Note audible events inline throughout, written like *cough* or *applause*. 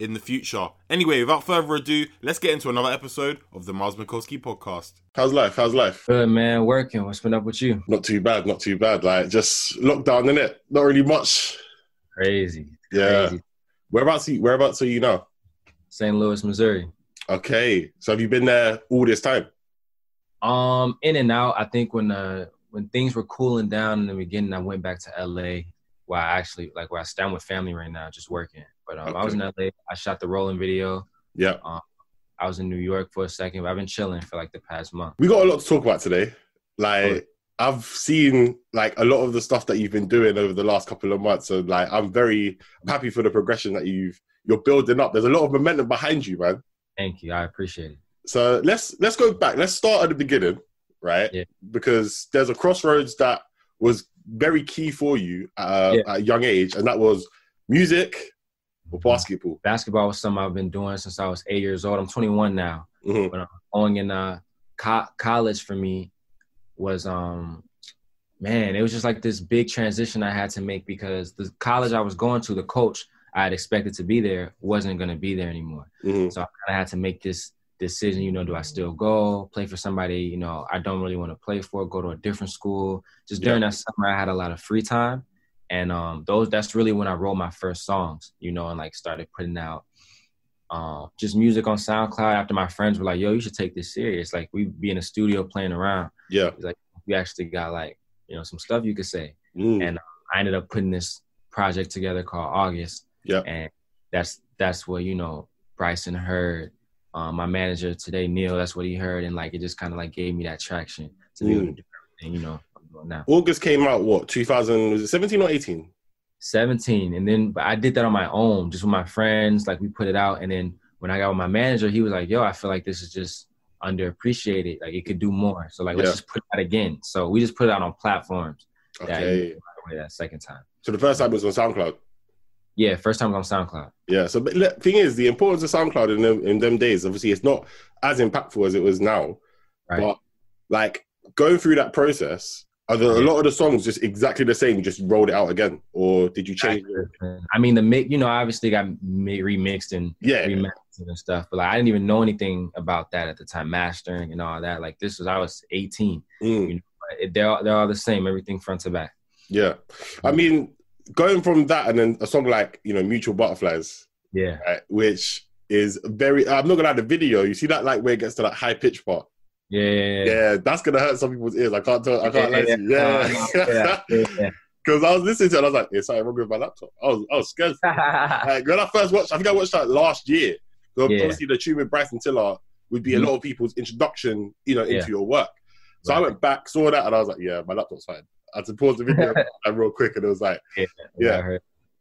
in the future. Anyway, without further ado, let's get into another episode of the Miles Mikulski podcast. How's life? How's life? Good man, working. What's been up with you? Not too bad, not too bad. Like just lockdown in it. Not really much. Crazy. Yeah. Crazy. Whereabouts? Are you, whereabouts are you now? St. Louis, Missouri. Okay. So have you been there all this time? Um, in and out. I think when uh when things were cooling down in the beginning, I went back to LA where I actually like where I stand with family right now, just working. But um, I was in LA. I shot the rolling video. Yeah. Um, I was in New York for a second. But I've been chilling for like the past month. We got a lot to talk about today. Like I've seen like a lot of the stuff that you've been doing over the last couple of months, and like I'm very I'm happy for the progression that you've you're building up. There's a lot of momentum behind you, man. Thank you. I appreciate it. So let's let's go back. Let's start at the beginning, right? Yeah. Because there's a crossroads that was very key for you uh, Yeah. at a young age, and that was music or basketball. Basketball was something I've been doing since I was eight years old. I'm 21 now. Mhm. But uh, going in uh, co- college for me was um man, it was just like this big transition I had to make because the college I was going to, the coach I had expected to be there wasn't going to be there anymore. Mhm. So I kind of had to make this decision. You know, do I still go play for somebody? You know, I don't really want to play for. Go to a different school. Just during that summer, I had a lot of free time, and um, those that's really when I wrote my first songs. You know, and like started putting out um, just music on SoundCloud. After my friends were like, "Yo, you should take this serious." Like we be in a studio playing around. Yeah. Like we actually got like you know some stuff you could say, Mm. and I ended up putting this project together called August Yeah. and that's that's what you know Bryson heard. Um, my manager today, Neil, that's what he heard, and like it just kind of like gave me that traction to be able to Mm. do everything, you know, now. August came out what 2000 was it 17 or 18? 17, and then but I did that on my own, just with my friends. Like we put it out, and then when I got with my manager, he was like, "Yo, I feel like this is just underappreciated. Like it could do more. So like let's just put it out again." So we just put it out on platforms. that Okay. right that second time. So the first time was on SoundCloud. Yeah, first time on SoundCloud. Yeah. So but the thing is, the importance of SoundCloud in them, in them days, obviously, it's not as impactful as it was now. Right. But like going through that process, are the, a lot of the songs just exactly the same? You just rolled it out again, or did you change it? I mean, the mix, you know, obviously got remixed and Yeah. remasters and stuff, but like I didn't even know anything about that at the time, mastering and all that. Like this was I was 18. Mm, But it, they're all, they're all the same, everything front to back. yeah. I mean, going from that and then a song like you know Mutual Butterflies, Yeah, right, which is very. I'm not gonna lie, the video. You see that like where it gets to that high pitch part. Yeah, yeah. yeah. Yeah, that's gonna hurt some people's ears. I can't tell. I can't lie to you. Yeah. yeah, yeah, yeah. Because *laughs* I was listening to it, and I was like, "Is something wrong with my laptop?" I was, I was scared. *laughs* Like, when I first watched, I think I watched that last year. So Yeah. obviously, the tune with Bryson Tiller would be a Mhm. lot of people's introduction, you know, into Yeah. your work. So I went back, saw that, and I was like, "Yeah, my laptop's fine." I had to pause the video *laughs* real quick, and it was like, yeah, Yeah.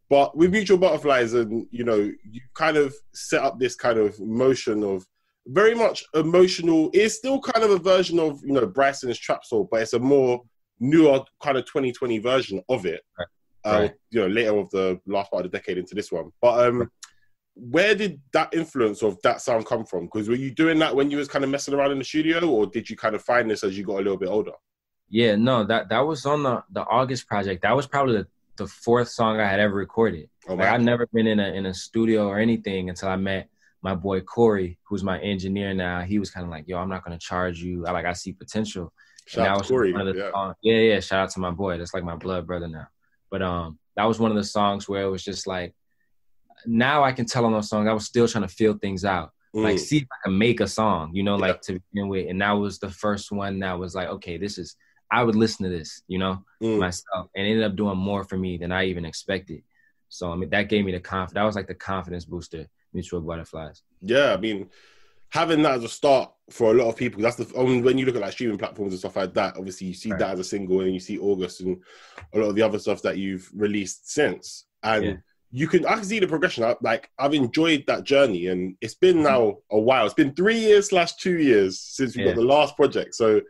But with mutual butterflies, and you know, you kind of set up this kind of motion of very much emotional. It's still kind of a version of you know Bryson's Trap Soul, but it's a more newer kind of 2020 version of it. Right. Uh, Right. You know, later of the last part of the decade into this one. But um, where did that influence of that sound come from? Because were you doing that when you was kind of messing around in the studio, or did you kind of find this as you got a little bit older? Yeah, no, that that was on the the August project. That was probably the, the fourth song I had ever recorded. Oh, like. I've never been in a in a studio or anything until I met my boy Corey, who's my engineer now. He was kind of like, "Yo, I'm not gonna charge you. I like I see potential." Shout that out was to Corey. one of the Yeah. songs- yeah, yeah. Shout out to my boy. That's like my blood brother now. But um, that was one of the songs where it was just like, now I can tell on those songs. I was still trying to feel things out, like Mm. see if I can make a song, you know, Yeah. like to begin with. And that was the first one that was like, okay, this is. I would listen to this, you know, Mm. myself, and it ended up doing more for me than I even expected. So I mean, that gave me the confidence. That was like the confidence booster. Mutual butterflies. Yeah, I mean, having that as a start for a lot of people, that's the only when you look at like streaming platforms and stuff like that. Obviously, you see Right. that as a single, and you see August and a lot of the other stuff that you've released since, and Yeah. you can I can see the progression. I, like I've enjoyed that journey, and it's been Mm-hmm. now a while. It's been three years slash two years since we Yeah. got the last project. So,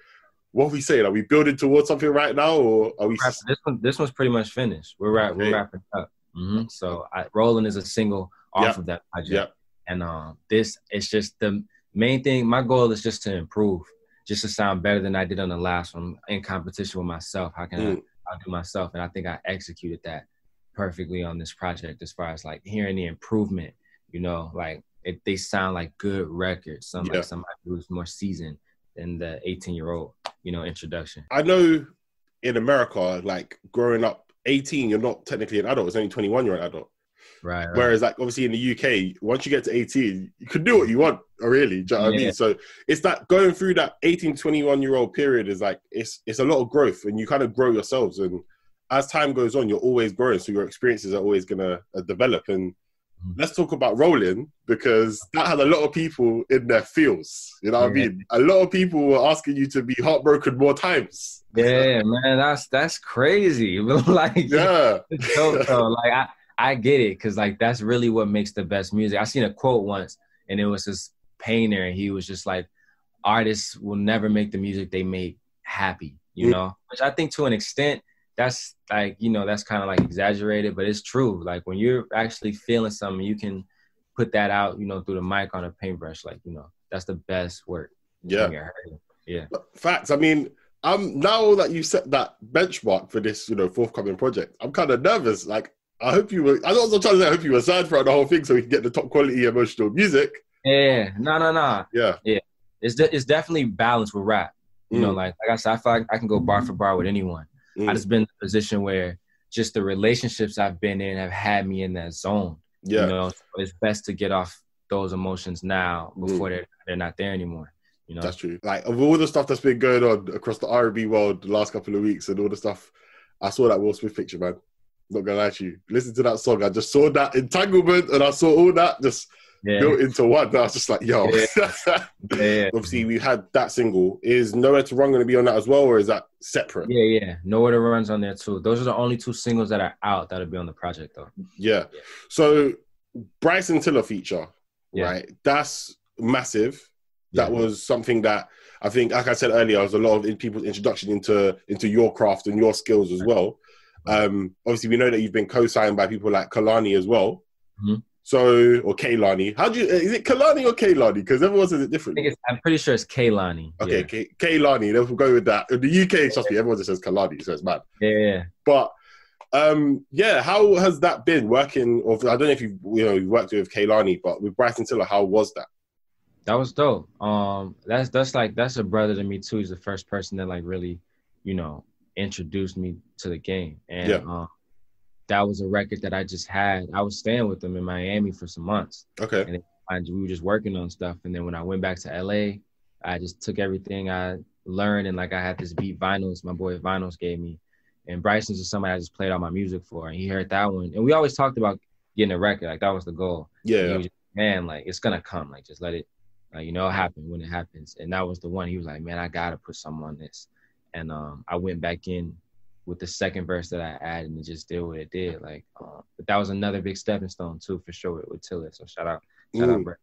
what are we saying? Are we building towards something right now, or are we? This one, this one's pretty much finished. We're Okay. we're wrapping up. hmm So I, Rolling is a single off Yeah. of that project. Yeah. And um, this it's just the main thing. My goal is just to improve, just to sound better than I did on the last one. In competition with myself, how can Mm. I do myself? And I think I executed that perfectly on this project. As far as like hearing the improvement, you know, like it, they sound like good records. Some Yeah. like somebody who's more seasoned than the 18 year old, you know, introduction. I know in America, like growing up, eighteen, you're not technically an adult. It's only twenty one. You're an adult. Right. right. Whereas, like, obviously in the UK, once you get to 18, you can do what you want, really. Do you know what I mean? So it's that going through that 18, 21 year old period is like, it's it's a lot of growth and you kind of grow yourselves. And as time goes on, you're always growing. So your experiences are always going to uh, develop. And Mhm. let's talk about rolling because that had a lot of people in their feels. You know what I mean? A lot of people were asking you to be heartbroken more times. Yeah, man, that's that's crazy. *laughs* like, Yeah. it's dope, though. Like, I I get it because like that's really what makes the best music. I seen a quote once, and it was this painter, and he was just like, artists will never make the music they make happy, you know. Which I think to an extent, that's like you know that's kind of like exaggerated, but it's true. Like when you're actually feeling something, you can put that out, you know, through the mic on a paintbrush. Like you know, that's the best work. Yeah. when you're hurting. Yeah. Facts. I mean, I'm now that you set that benchmark for this, you know, forthcoming project, I'm kind of nervous. Like, I hope you were. I was trying to say, I hope you were sad throughout the whole thing, so we can get the top quality emotional music. Yeah. No, no, no. Yeah. Yeah. It's de- it's definitely balanced with rap. You know, Mm. like like I said, I feel like I can go bar for bar with anyone. I Mm. just been in a position where just the relationships I've been in have had me in that zone. Yeah. You know, so it's best to get off those emotions now Mm. before they're they're not there anymore. You know, That's true. Like of all the stuff that's been going on across the R&B world the last couple of weeks and all the stuff, I saw that Will Smith picture, man. Not gonna lie to you. Listen to that song. I just saw that entanglement and I saw all that just yeah, built into one. I was just like, yo. yeah, *laughs* Obviously, we had that single. Is Nowhere to Run going to be on that as well, or is that separate? yeah, yeah. Nowhere to runs on there too. Those are the only two singles that are out that'll be on the project though. Yeah. So Bryson Tiller feature, Yeah. right? That's massive. That Yeah. was something that I think, like I said earlier, was a lot of people's introduction into into your craft and your skills as well. Um, obviously, we know that you've been co-signed by people like Kalani as well. Mhm. So, or Kaylani. How do you? Is it Kalani or Kaylani? Because everyone says it I differently. think it's, I'm pretty sure it's Kaylani. Okay, Yeah. K- Kaylani. Let's go with that. In the UK, trust me, everyone just says Kalani, so it's mad. yeah, yeah. But um, yeah, how has that been working? Or I don't know if you you know you worked with Kaylani, but with Bryson Tiller, how was that? That was dope. Um, that's that's like that's a brother to me too. He's the first person that like really, you know, introduced me to the game, and Yeah. um, that was a record that I just had. I was staying with them in Miami for some months. Okay, I, we were just working on stuff, and then when I went back to LA, I just took everything I learned, and like I had this beat vinyls. My boy Vinylz gave me, and Bryson's just somebody I just played all my music for, and he heard that one, and we always talked about getting a record. Like that was the goal. yeah, he was man, like it's gonna come. Like just let it, like you know, happen when it happens. And that was the one. He was like, man, I gotta put something on this. And um, I went back in with the second verse that I added, and it just did what it did. Like, uh, but that was another big stepping stone too, for sure, with, Tiller. So shout out, shout Mm. out, Brett.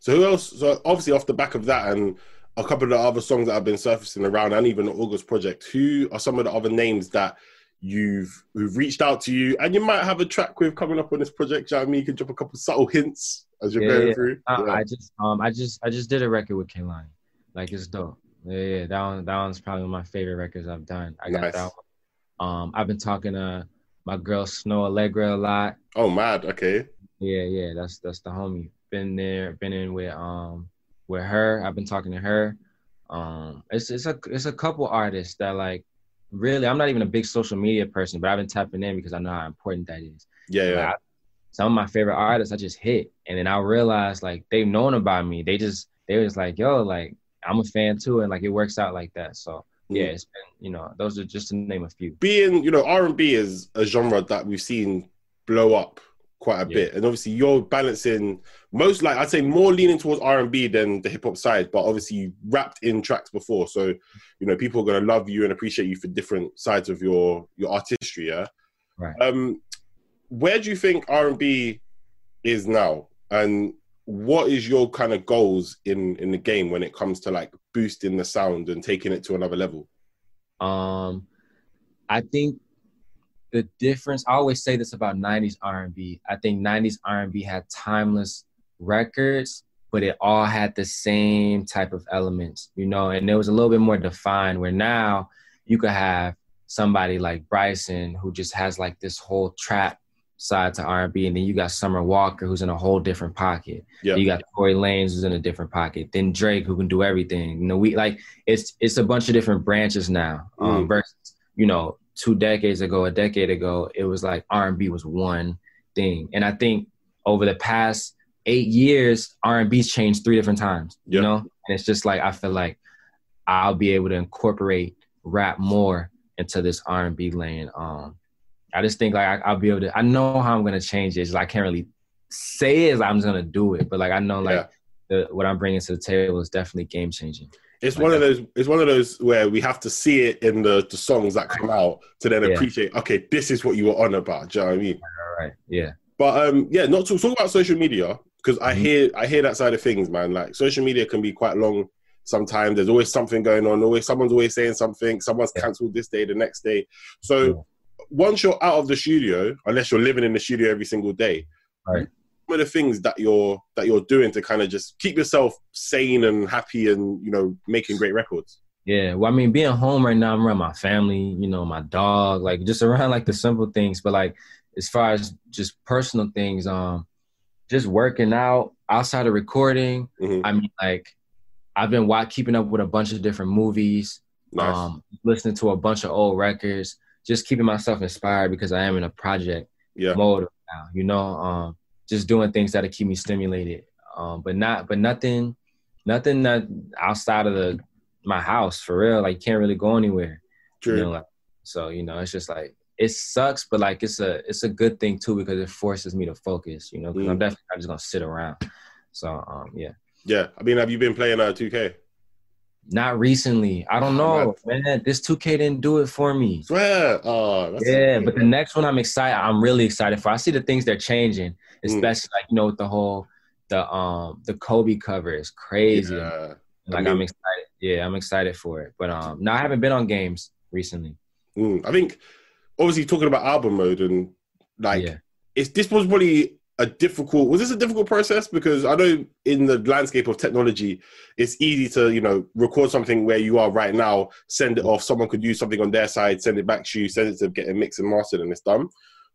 So who else? So obviously off the back of that and a couple of the other songs that have been surfacing around, and even the August project, who are some of the other names that you've who've reached out to you, and you might have a track with coming up on this project. You know I mean, you can drop a couple subtle hints as you're Yeah, going yeah. through. I, Yeah. I just um I just I just did a record with Kaylani. Like it's dope. Yeah, yeah, that one that one's probably one of my favorite records I've done. I got Nice. that one. Um I've been talking to my girl Snoh Aalegra a lot. oh, mad. Okay. Yeah, yeah, that's that's the homie. Been there, been in with um with her. I've been talking to her. Um it's it's a it's a couple artists that like really I'm not even a big social media person, but I've been tapping in because I know how important that is. Yeah, yeah. I- some of my favorite artists I just hit, and then I realized like they've known about me. They just they was like, yo, like I'm a fan too, and like it works out like that. So yeah, Mm. it's been you know those are just to name a few. Being, you know, R and B is a genre that we've seen blow up quite a Yeah. bit, and obviously you're balancing most, like I'd say, more leaning towards R and B than the hip hop side. But obviously you rapped in tracks before, so you know people are gonna love you and appreciate you for different sides of your your artistry. Yeah. Right. Um, where do you think R and B is now, and what is your kind of goals in in the game when it comes to like boosting the sound and taking it to another level? Um, I think the difference. I always say this about '90s R&B. I think '90s R&B had timeless records, but it all had the same type of elements, you know. And it was a little bit more defined. Where now you could have somebody like Bryson who just has like this whole trap side to R&B, and then you got Summer Walker who's in a whole different pocket. Yeah. You got Tory Lanez who's in a different pocket. Then Drake who can do everything. You know, we like it's it's a bunch of different branches now. Um, Mm. versus you know two decades ago, a decade ago, it was like R&B was one thing, and I think over the past eight years, R&B's changed three different times. Yeah. You know, and it's just like I feel like I'll be able to incorporate rap more into this R&B lane. Um, I just think like I, I'll be able to. I know how I'm gonna change it. It's like I can't really say it. I'm just gonna do it, but like I know like the, what I'm bringing to the table is definitely game changing. It's Like one of those. It's one of those where we have to see it in the, the songs that come out to then Yeah. appreciate. Okay, this is what you were on about. Do you know what I mean? All right. Yeah. But um, yeah, not to talk about social media because I Mhm. hear I hear that side of things, man. Like social media can be quite long. Sometimes there's always something going on. Always someone's always saying something. Someone's Yeah. cancelled this day, the next day. So Yeah. Once you're out of the studio, unless you're living in the studio every single day, Right. What are the things that you're that you're doing to kind of just keep yourself sane and happy and you know making great records? Yeah, well, I mean, being home right now, I'm around my family, you know, my dog, like just around like the simple things. But like, as far as just personal things, um, just working out outside of recording. Mhm. I mean, like, I've been wa- keeping up with a bunch of different movies, Nice. um, listening to a bunch of old records, just keeping myself inspired because I am in a project yeah. mode now. You know, um, just doing things that'll keep me stimulated. Um, but not, but nothing, nothing that outside of the my house for real. Like, can't really go anywhere. True. You know, like, so you know, it's just like it sucks, but like it's a it's a good thing too because it forces me to focus. You know, because I'm Mm. definitely not just gonna sit around. So um, yeah. Yeah. I mean, have you been playing uh 2K? Not recently. I don't know, man. This 2K didn't do it for me. Swear. Oh, that's Yeah, but the next one I'm excited. I'm really excited for. I see the things they're changing, Mm. especially like you know with the whole the um the Kobe cover is crazy. Yeah. Like I I'm excited. Yeah, I'm excited for it. But um, no, I haven't been on games recently. Mm, I think obviously talking about album mode and like yeah, it's this was probably a difficult was this a difficult process because I know in the landscape of technology it's easy to you know record something where you are right now send it off someone could use something on their side send it back to you send it to get it mixed and mastered and it's done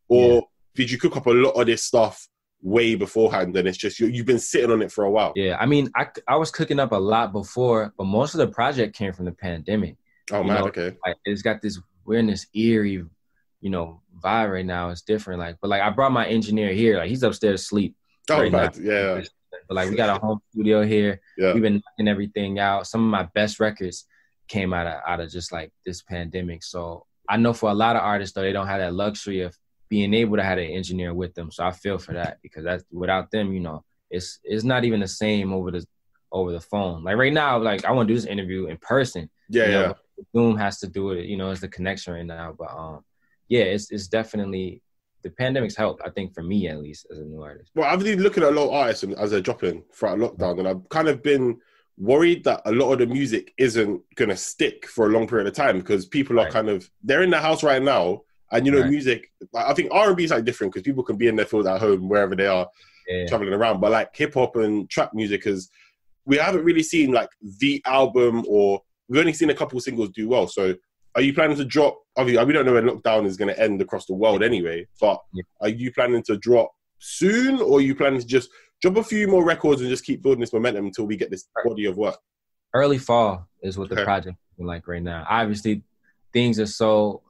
or Yeah. did you cook up a lot of this stuff way beforehand and it's just you, you've been sitting on it for a while yeah. I mean, I I was cooking up a lot before, but most of the project came from the pandemic. oh you man know, okay Like it's got this weirdness, eerie, you know, vibe right now. It's different. Like, but like I brought my engineer here. Like he's upstairs asleep. oh right now. yeah But like we got a home studio here. yeah We've been knocking everything out. Some of my best records came out of out of just like this pandemic. So I know for a lot of artists though, they don't have that luxury of being able to have an engineer with them. So I feel for that because that's without them, you know, it's it's not even the same over the over the phone. Like right now, like I want to do this interview in person. yeah you know, yeah Zoom has to do it. You know, it's the connection right now. But um, yeah, it's it's definitely the pandemic's helped. I think for me at least as a new artist. Well, I've been looking at a lot of artists as they're dropping throughout lockdown, and I've kind of been worried that a lot of the music isn't gonna stick for a long period of time because people are Right. kind of they're in the house right now, And you know, Right. music. I think R and B is like different because people can be in their field at home wherever they are, Yeah. traveling around. But like hip hop and trap music is, we haven't really seen like the album or we've only seen a couple of singles do well. So, are you planning to drop? Obviously, we don't know when lockdown is going to end across the world anyway. But Yeah. are you planning to drop soon, or are you planning to just drop a few more records and just keep building this momentum until we get this body of work? early fall is what the Okay. project is like right now. Obviously, things are so,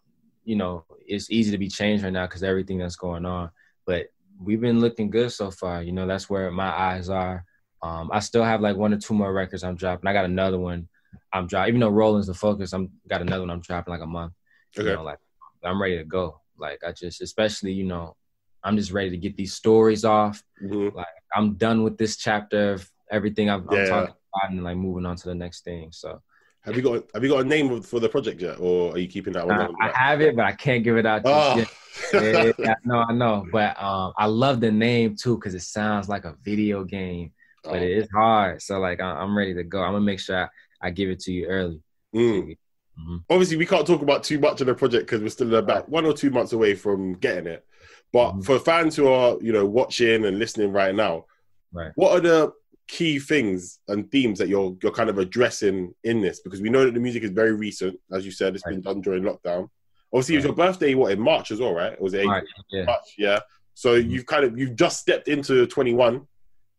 you know, it's easy to be changed right now because everything that's going on. But we've been looking good so far. You know, that's where my eyes are. Um, I still have like one or two more records I'm dropping. I got another one I'm dropping. Even though Rolling's the focus, I'm got another one I'm dropping like a month. Okay. You know, like I'm ready to go. Like I just, especially you know, I'm just ready to get these stories off. Mhm. I'm done with this chapter of everything I'm, I'm Yeah. talking about and like moving on to the next thing. So. Have you got Have you got a name for the project yet, or are you keeping that one? I, I have it, but I can't give it out. Oh. yet. Yeah, yeah, no, I know, but um, I love the name too because it sounds like a video game, Oh. but it is hard. So like, I, I'm ready to go. I'm gonna make sure I, I give it to you early. Mm. Mhm. Obviously, we can't talk about too much of the project because we're still about one or two months away from getting it. But Mhm. for fans who are, you know, watching and listening right now, Right. what are the key things and themes that you're you're kind of addressing in this? Because we know that the music is very recent, as you said, it's been done during lockdown. Obviously, it was your birthday, what in March as well, right? Or was it April? Right, yeah, March? Yeah. So Mhm. you've kind of you've just stepped into 21.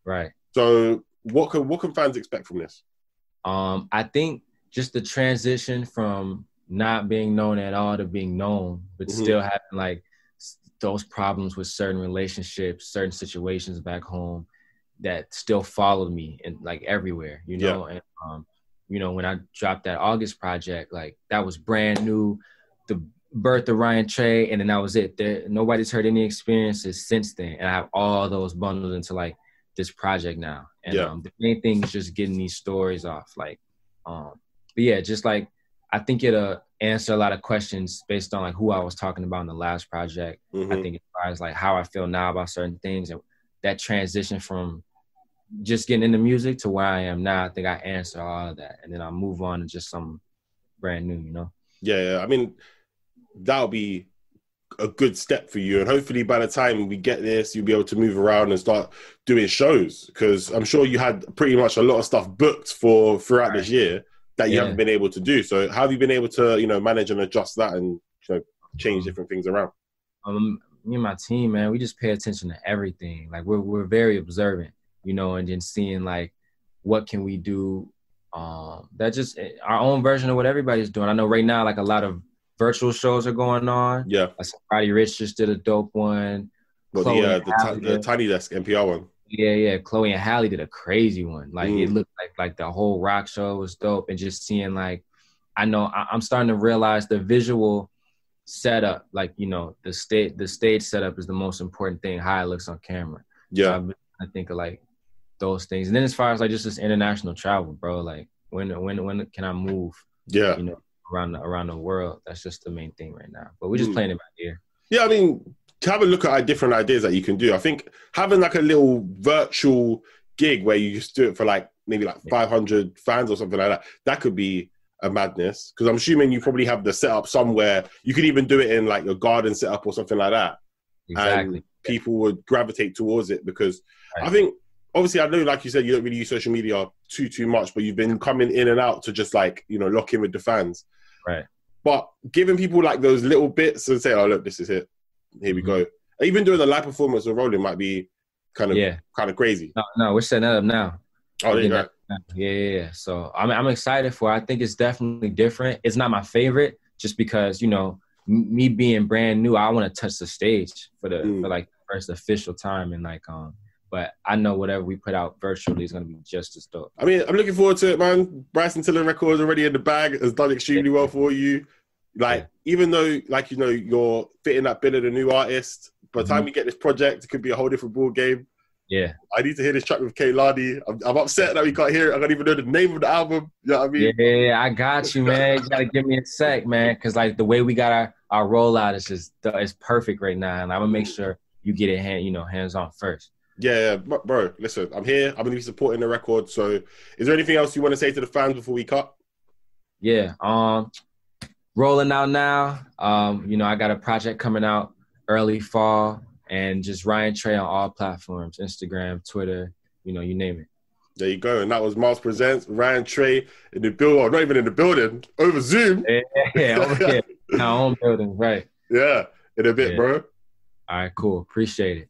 right. So what can what can fans expect from this? Um, I think just the transition from not being known at all to being known, but Mhm. still having like those problems with certain relationships, certain situations back home that still followed me and like everywhere, you Yeah. know. And um, you know, when I dropped that August project, like that was brand new, the birth of Ryan Trey, and then that was it. There, nobody's heard any experiences since then, and I have all those bundled into like this project now. And Yeah. um, the main thing is just getting these stories off. Like, um, but yeah, just like I think it'll answer a lot of questions based on like who I was talking about in the last project. I Mhm. think as far as like how I feel now about certain things and that transition from just getting into music to where I am now, I think I answer all of that. And then I'll move on to just some brand new, you know? Yeah, yeah. I mean, that'll be a good step for you. And hopefully by the time we get this, you'll be able to move around and start doing shows. Because I'm sure you had pretty much a lot of stuff booked for throughout this year that you Yeah. haven't been able to do. So how have you been able to, you know, manage and adjust that and you know, change different things around? um, me and my team, man, we just pay attention to everything. Like we're we're very observant, you know, and then seeing like what can we do. Um, that just our own version of what everybody's doing. I know right now, like a lot of virtual shows are going on. Yeah. Like Roddy Ricch just did a dope one. But Chloe the, uh, the, ti- the Tiny Desk NPR one. Yeah, yeah. Chloe and Halle did a crazy one. Like it Mm. looked like like the whole rock show was dope, and just seeing like, I know I, I'm starting to realize the visual setup, like you know, the stage the stage setup is the most important thing. How it looks on camera. So Yeah. I've been- I think of like those things, and then as far as like just this international travel, bro. Like when when when can I move? Yeah. You know, around the, around the world. That's just the main thing right now. But we're just Mm. playing it by ear. Yeah, I mean, to have a look at different ideas that you can do. I think having like a little virtual gig where you just do it for like maybe like 500 fans or something like that, that could be a madness. Because I'm assuming you probably have the setup somewhere. You could even do it in like your garden setup or something like that. Exactly. And people would gravitate towards it because I think, obviously, I know, like you said, you don't really use social media too, too much, but you've been coming in and out to just like, you know, lock in with the fans. Right. But giving people like those little bits and say, "Oh, look, this is it. Here we Mhm. go." Even doing a live performance of Rolling might be kind of Yeah. kind of crazy. No, no, we're setting that up now. Oh, there you Yeah, go. Yeah, yeah, yeah. So I'm I'm excited for. it. I think it's definitely different. It's not my favorite, just because you know m- me being brand new. I want to touch the stage for the Mm. for like first official time and like um. But I know whatever we put out virtually is gonna be just as dope. I mean, I'm looking forward to it, man. Bryson Tiller records already in the bag has done extremely well for you. Like, even though, like you know, you're fitting that bill of the new artist. By the Mm-hmm. time you get this project, it could be a whole different ball game. Yeah, I need to hear this track with Kaylani. I'm, I'm upset that we can't hear it. I don't even know the name of the album. You know what I mean? yeah, yeah, I got you, man. You gotta give me a sec, man, because like the way we got our our rollout is just it's perfect right now, and I'm gonna make sure you get it hand you know hands on first. Yeah, yeah, bro. Listen, I'm here. I'm gonna be supporting the record. So, is there anything else you want to say to the fans before we cut? Yeah. Um rolling out now. Um, you know, I got a project coming out early fall, and just Ryan Trey on all platforms: Instagram, Twitter, you know, you name it. There you go. And that was Miles Presents, Ryan Trey in the building, or not even in the building, over Zoom. Yeah, yeah *laughs* over here. Our own building, right. Yeah, in a bit, Yeah. bro. All right, cool. Appreciate it.